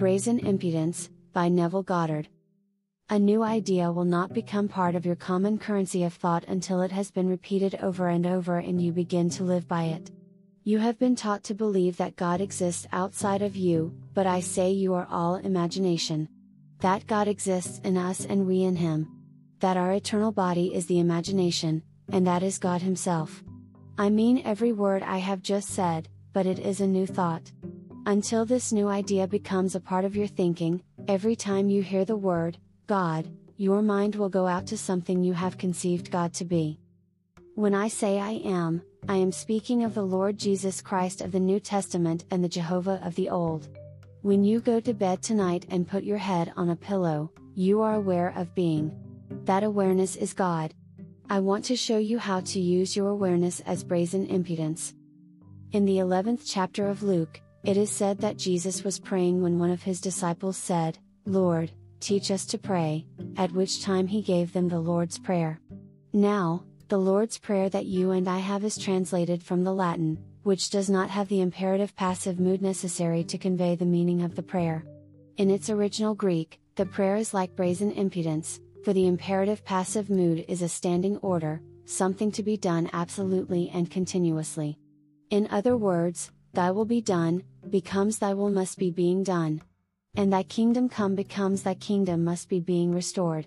Brazen Impudence, by Neville Goddard. A new idea will not become part of your common currency of thought until it has been repeated over and over and you begin to live by it. You have been taught to believe that God exists outside of you, but I say you are all imagination. That God exists in us and we in Him. That our eternal body is the imagination, and that is God Himself. I mean every word I have just said, but it is a new thought. Until this new idea becomes a part of your thinking, every time you hear the word, God, your mind will go out to something you have conceived God to be. When I say I am, I am speaking of the Lord Jesus Christ of the New Testament and the Jehovah of the Old. When you go to bed tonight and put your head on a pillow, you are aware of being. That awareness is God. I want to show you how to use your awareness as brazen impudence. In the 11th chapter of Luke, it is said that Jesus was praying when one of his disciples said, Lord, teach us to pray, at which time he gave them the Lord's Prayer. Now, the Lord's Prayer that you and I have is translated from the Latin, which does not have the imperative passive mood necessary to convey the meaning of the prayer. In its original Greek, the prayer is like brazen impudence, for the imperative passive mood is a standing order, something to be done absolutely and continuously. In other words, Thy will be done, becomes Thy will must be being done. And Thy kingdom come becomes Thy kingdom must be being restored.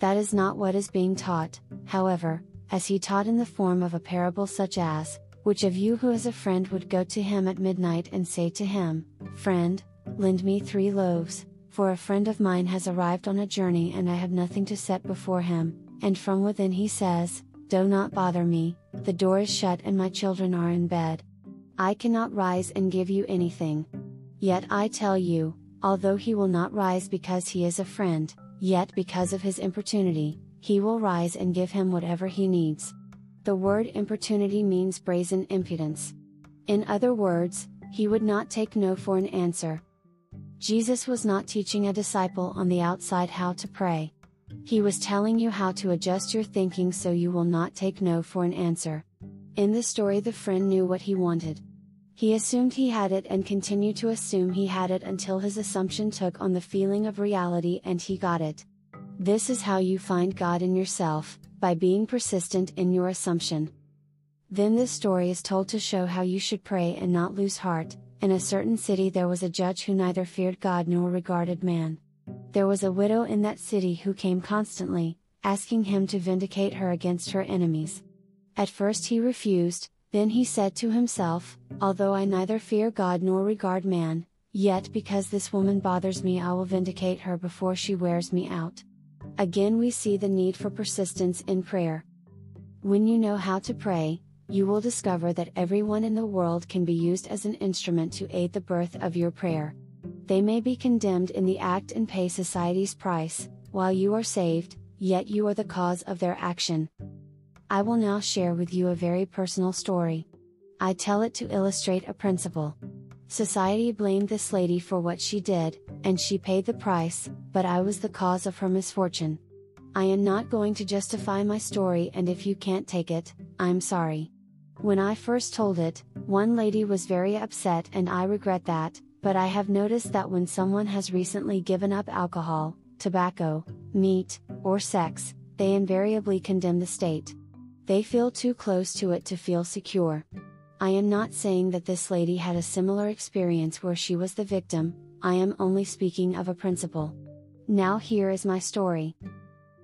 That is not what is being taught, however, as he taught in the form of a parable such as, Which of you who is a friend would go to him at midnight and say to him, Friend, lend me three loaves, for a friend of mine has arrived on a journey and I have nothing to set before him, and from within he says, Do not bother me, the door is shut and my children are in bed. I cannot rise and give you anything. Yet I tell you, although he will not rise because he is a friend, yet because of his importunity, he will rise and give him whatever he needs. The word importunity means brazen impudence. In other words, he would not take no for an answer. Jesus was not teaching a disciple on the outside how to pray. He was telling you how to adjust your thinking so you will not take no for an answer. In the story, the friend knew what he wanted. He assumed he had it and continued to assume he had it until his assumption took on the feeling of reality and he got it. This is how you find God in yourself, by being persistent in your assumption. Then this story is told to show how you should pray and not lose heart. In a certain city there was a judge who neither feared God nor regarded man. There was a widow in that city who came constantly, asking him to vindicate her against her enemies. At first he refused, then he said to himself, Although I neither fear God nor regard man, yet because this woman bothers me, I will vindicate her before she wears me out. Again, we see the need for persistence in prayer. When you know how to pray, you will discover that everyone in the world can be used as an instrument to aid the birth of your prayer. They may be condemned in the act and pay society's price, while you are saved, yet you are the cause of their action. I will now share with you a very personal story. I tell it to illustrate a principle. Society blamed this lady for what she did, and she paid the price, but I was the cause of her misfortune. I am not going to justify my story, and if you can't take it, I'm sorry. When I first told it, one lady was very upset, and I regret that, but I have noticed that when someone has recently given up alcohol, tobacco, meat, or sex, they invariably condemn the state. They feel too close to it to feel secure. I am not saying that this lady had a similar experience where she was the victim, I am only speaking of a principle. Now here is my story.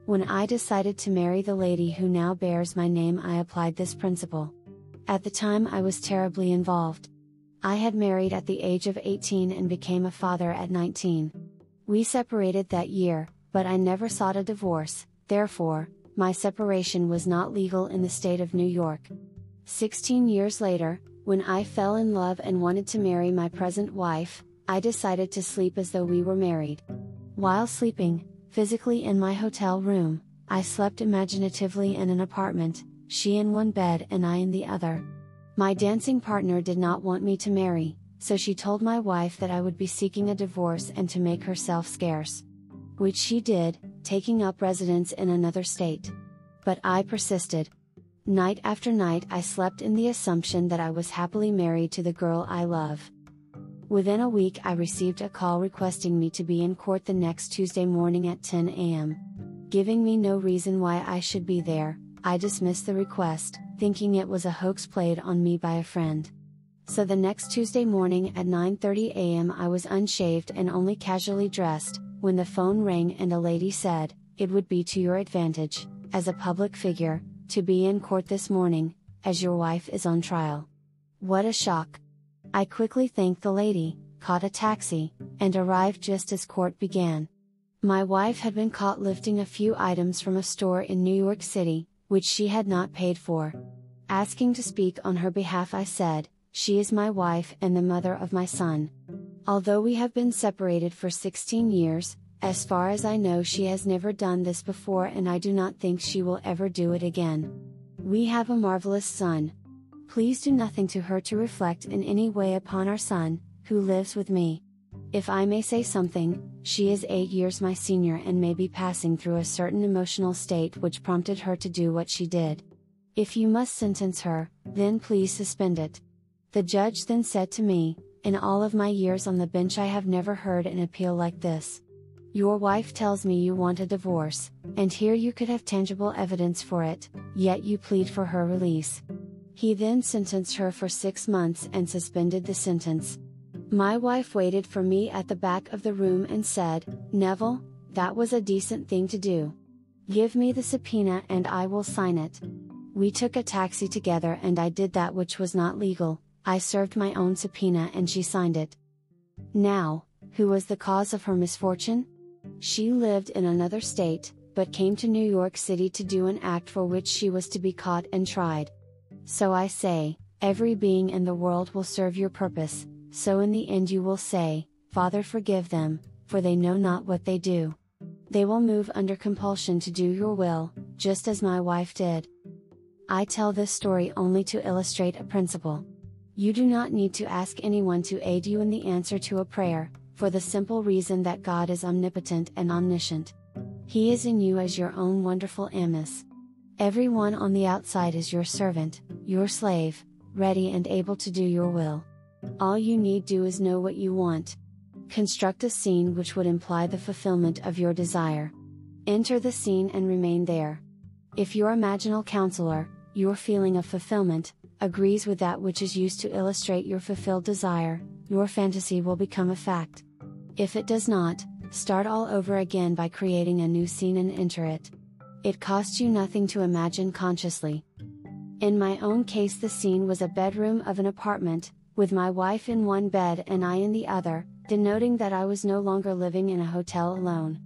When I decided to marry the lady who now bears my name, I applied this principle. At the time, I was terribly involved. I had married at the age of 18 and became a father at 19. We separated that year, but I never sought a divorce, therefore, my separation was not legal in the state of New York. 16 years later, when I fell in love and wanted to marry my present wife, I decided to sleep as though we were married. While sleeping, physically in my hotel room, I slept imaginatively in an apartment, she in one bed and I in the other. My dancing partner did not want me to marry, so she told my wife that I would be seeking a divorce and to make herself scarce. Which she did, taking up residence in another state. But I persisted. Night after night I slept in the assumption that I was happily married to the girl I love. Within a week, I received a call requesting me to be in court the next Tuesday morning at 10 a.m. Giving me no reason why I should be there, I dismissed the request, thinking it was a hoax played on me by a friend. So the next Tuesday morning at 9:30 a.m. I was unshaved and only casually dressed when the phone rang and a lady said, "It would be to your advantage as a public figure to be in court this morning as your wife is on trial." What a shock. I quickly thanked the lady, caught a taxi, and arrived just as court began. My wife had been caught lifting a few items from a store in New York City, which she had not paid for. Asking to speak on her behalf, I said, She is my wife and the mother of my son. Although we have been separated for 16 years, as far as I know, she has never done this before, and I do not think she will ever do it again. We have a marvelous son, Please do nothing to her to reflect in any way upon our son, who lives with me. If I may say something, she is eight years my senior and may be passing through a certain emotional state which prompted her to do what she did. If you must sentence her, then please suspend it. The judge then said to me, In all of my years on the bench, I have never heard an appeal like this. Your wife tells me you want a divorce, and here you could have tangible evidence for it, yet you plead for her release. He then sentenced her for six months and suspended the sentence. My wife waited for me at the back of the room and said, Neville, that was a decent thing to do. Give me the subpoena and I will sign it. We took a taxi together and I did that which was not legal, I served my own subpoena and she signed it. Now, who was the cause of her misfortune? She lived in another state, but came to New York City to do an act for which she was to be caught and tried. So I say, every being in the world will serve your purpose, so in the end you will say, Father forgive them, for they know not what they do. They will move under compulsion to do your will, just as my wife did. I tell this story only to illustrate a principle. You do not need to ask anyone to aid you in the answer to a prayer, for the simple reason that God is omnipotent and omniscient. He is in you as your own wonderful amice. Everyone on the outside is your servant, your slave, ready and able to do your will. All you need do is know what you want. Construct a scene which would imply the fulfillment of your desire. Enter the scene and remain there. If your imaginal counselor, your feeling of fulfillment, agrees with that which is used to illustrate your fulfilled desire, your fantasy will become a fact. If it does not, start all over again by creating a new scene and enter it. It costs you nothing to imagine consciously. In my own case, the scene was a bedroom of an apartment, with my wife in one bed and I in the other, denoting that I was no longer living in a hotel alone.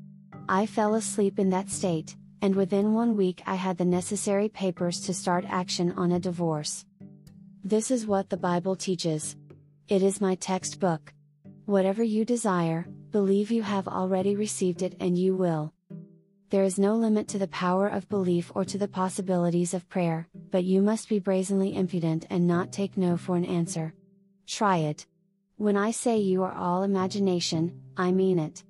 I fell asleep in that state, and within one week I had the necessary papers to start action on a divorce. This is what the Bible teaches. It is my textbook. Whatever you desire, believe you have already received it and you will. There is no limit to the power of belief or to the possibilities of prayer, but you must be brazenly impudent and not take no for an answer. Try it. When I say you are all imagination, I mean it.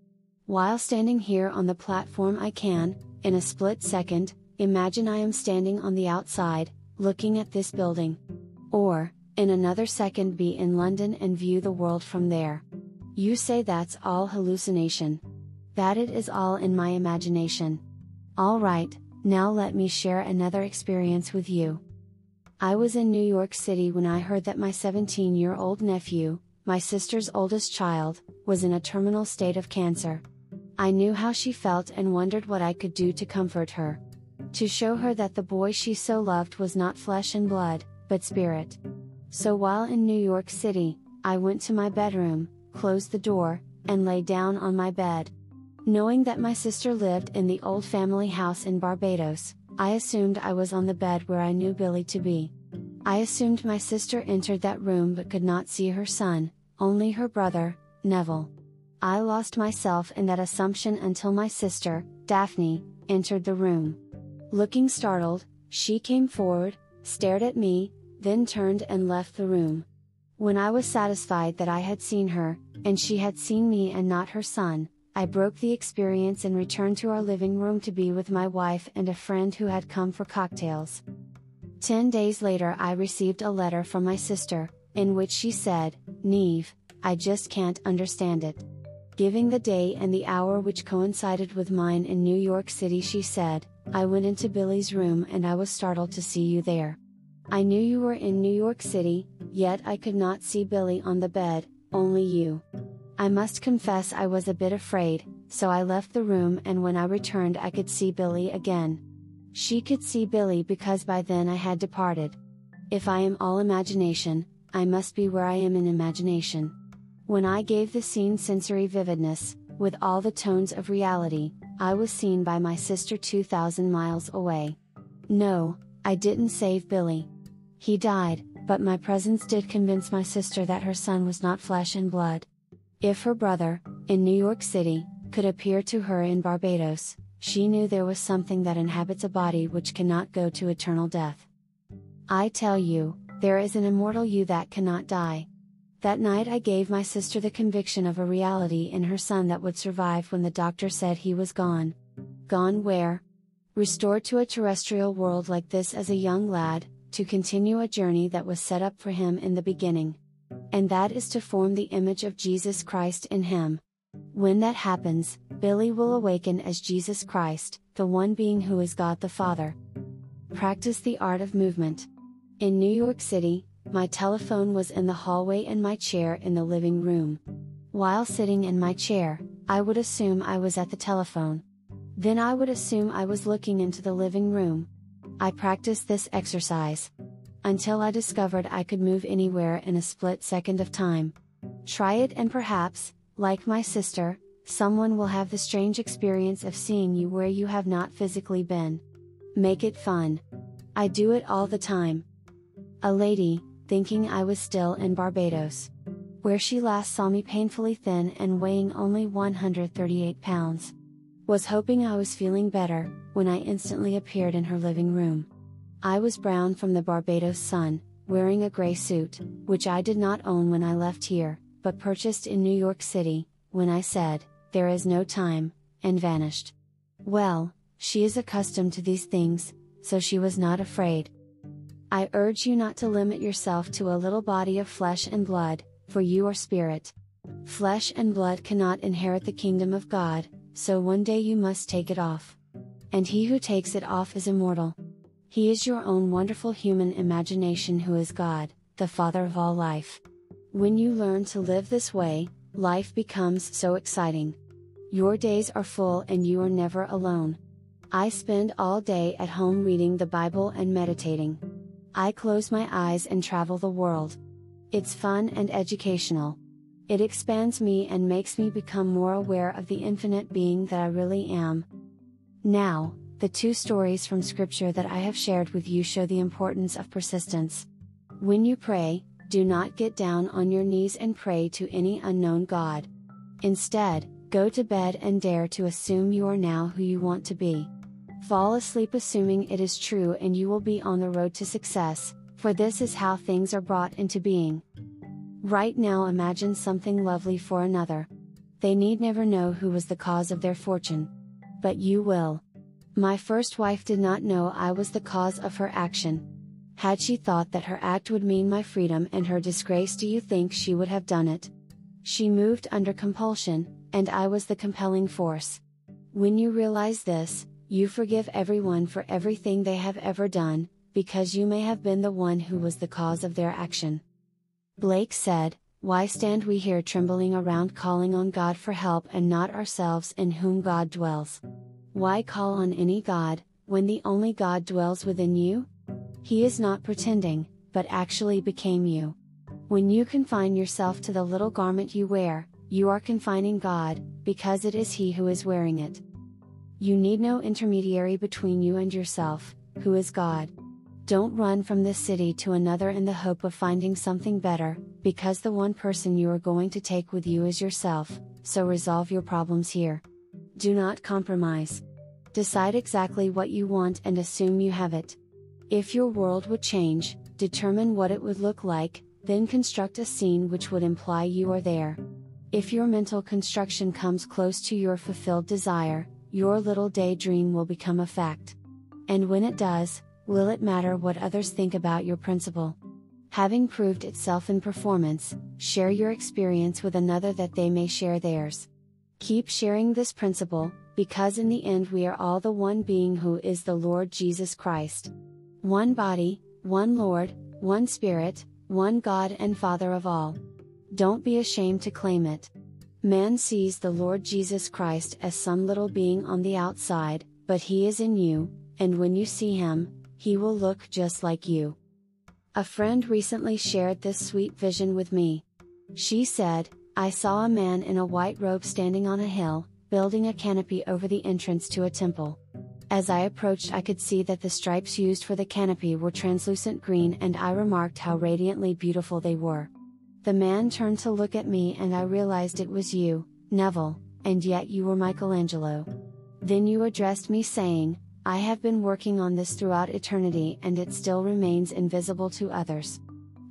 While standing here on the platform, I can, in a split second, imagine I am standing on the outside, looking at this building. Or, in another second, be in London and view the world from there. You say that's all hallucination that it is all in my imagination. Alright, now let me share another experience with you. I was in New York City when I heard that my 17 year old nephew, my sister's oldest child, was in a terminal state of cancer. I knew how she felt and wondered what I could do to comfort her. To show her that the boy she so loved was not flesh and blood, but spirit. So while in New York City, I went to my bedroom, closed the door, and lay down on my bed. Knowing that my sister lived in the old family house in Barbados, I assumed I was on the bed where I knew Billy to be. I assumed my sister entered that room but could not see her son, only her brother, Neville. I lost myself in that assumption until my sister, Daphne, entered the room. Looking startled, she came forward, stared at me, then turned and left the room. When I was satisfied that I had seen her, and she had seen me and not her son, I broke the experience and returned to our living room to be with my wife and a friend who had come for cocktails. Ten days later, I received a letter from my sister, in which she said, Neve, I just can't understand it. Giving the day and the hour which coincided with mine in New York City, she said, I went into Billy's room and I was startled to see you there. I knew you were in New York City, yet I could not see Billy on the bed, only you. I must confess I was a bit afraid, so I left the room and when I returned I could see Billy again. She could see Billy because by then I had departed. If I am all imagination, I must be where I am in imagination. When I gave the scene sensory vividness, with all the tones of reality, I was seen by my sister 2,000 miles away. No, I didn't save Billy. He died, but my presence did convince my sister that her son was not flesh and blood. If her brother, in New York City, could appear to her in Barbados, she knew there was something that inhabits a body which cannot go to eternal death. I tell you, there is an immortal you that cannot die. That night I gave my sister the conviction of a reality in her son that would survive when the doctor said he was gone. Gone where? Restored to a terrestrial world like this as a young lad, to continue a journey that was set up for him in the beginning. And that is to form the image of Jesus Christ in him. When that happens, Billy will awaken as Jesus Christ, the one being who is God the Father. Practice the art of movement. In New York City, my telephone was in the hallway and my chair in the living room. While sitting in my chair, I would assume I was at the telephone. Then I would assume I was looking into the living room. I practiced this exercise. Until I discovered I could move anywhere in a split second of time. Try it and perhaps, like my sister, someone will have the strange experience of seeing you where you have not physically been. Make it fun. I do it all the time. A lady, thinking I was still in Barbados. Where she last saw me painfully thin and weighing only 138 pounds. Was hoping I was feeling better, when I instantly appeared in her living room. I was brown from the Barbados sun, wearing a gray suit, which I did not own when I left here, but purchased in New York City, when I said, There is no time, and vanished. Well, she is accustomed to these things, so she was not afraid, I urge you not to limit yourself to a little body of flesh and blood, for you are spirit. Flesh and blood cannot inherit the kingdom of God, so one day you must take it off. And he who takes it off is immortal. He is your own wonderful human imagination who is God, the Father of all life. When you learn to live this way, life becomes so exciting. Your days are full and you are never alone. I spend all day at home reading the Bible and meditating. I close my eyes and travel the world. It's fun and educational. It expands me and makes me become more aware of the infinite being that I really am. Now, the two stories from scripture that I have shared with you show the importance of persistence. When you pray, do not get down on your knees and pray to any unknown God. Instead, go to bed and dare to assume you are now who you want to be. Fall asleep assuming it is true and you will be on the road to success, for this is how things are brought into being. Right now imagine something lovely for another. They need never know who was the cause of their fortune. But you will. My first wife did not know I was the cause of her action. Had she thought that her act would mean my freedom and her disgrace, do you think she would have done it? She moved under compulsion, and I was the compelling force. When you realize this, you forgive everyone for everything they have ever done, because you may have been the one who was the cause of their action. Blake said, Why stand we here trembling around calling on God for help and not ourselves in whom God dwells? Why call on any God, when the only God dwells within you? He is not pretending, but actually became you. When you confine yourself to the little garment you wear, you are confining God, because it is He who is wearing it. You need no intermediary between you and yourself, who is God. Don't run from this city to another in the hope of finding something better, because the one person you are going to take with you is yourself, so resolve your problems here. Do not compromise. Decide exactly what you want and assume you have it. If your world would change, determine what it would look like, then construct a scene which would imply you are there. If your mental construction comes close to your fulfilled desire, your little daydream will become a fact. And when it does, will it matter what others think about your principle? Having proved itself in performance, share your experience with another that they may share theirs. Keep sharing this principle, because in the end we are all the one being who is the Lord Jesus Christ. One body, one Lord, one Spirit, one God and Father of all. Don't be ashamed to claim it. Man sees the Lord Jesus Christ as some little being on the outside, but He is in you, and when you see Him, He will look just like you. A friend recently shared this sweet vision with me. She said, I saw a man in a white robe standing on a hill, building a canopy over the entrance to a temple. As I approached, I could see that the stripes used for the canopy were translucent green, and I remarked how radiantly beautiful they were. The man turned to look at me and I realized it was you, Neville, and yet you were Michelangelo. Then you addressed me saying, I have been working on this throughout eternity and it still remains invisible to others.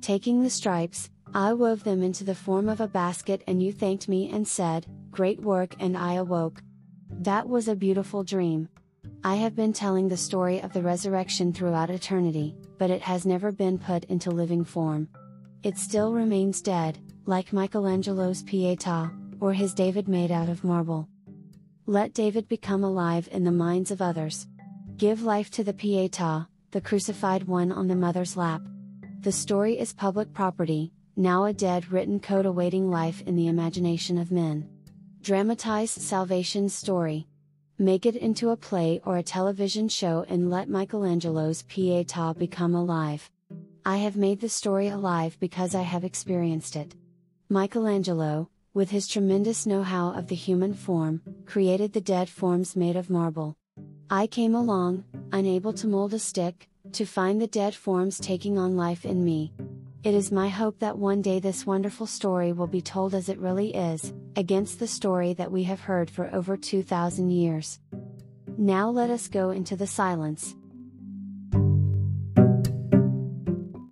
Taking the stripes, I wove them into the form of a basket and you thanked me and said, Great work, and I awoke. That was a beautiful dream. I have been telling the story of the resurrection throughout eternity, but it has never been put into living form it still remains dead, like Michelangelo's Pietà, or his David made out of marble. Let David become alive in the minds of others. Give life to the Pietà, the crucified one on the mother's lap. The story is public property, now a dead written code awaiting life in the imagination of men. Dramatize salvation's story. Make it into a play or a television show and let Michelangelo's Pietà become alive. I have made the story alive because I have experienced it. Michelangelo, with his tremendous know how of the human form, created the dead forms made of marble. I came along, unable to mold a stick, to find the dead forms taking on life in me. It is my hope that one day this wonderful story will be told as it really is, against the story that we have heard for over 2,000 years. Now let us go into the silence,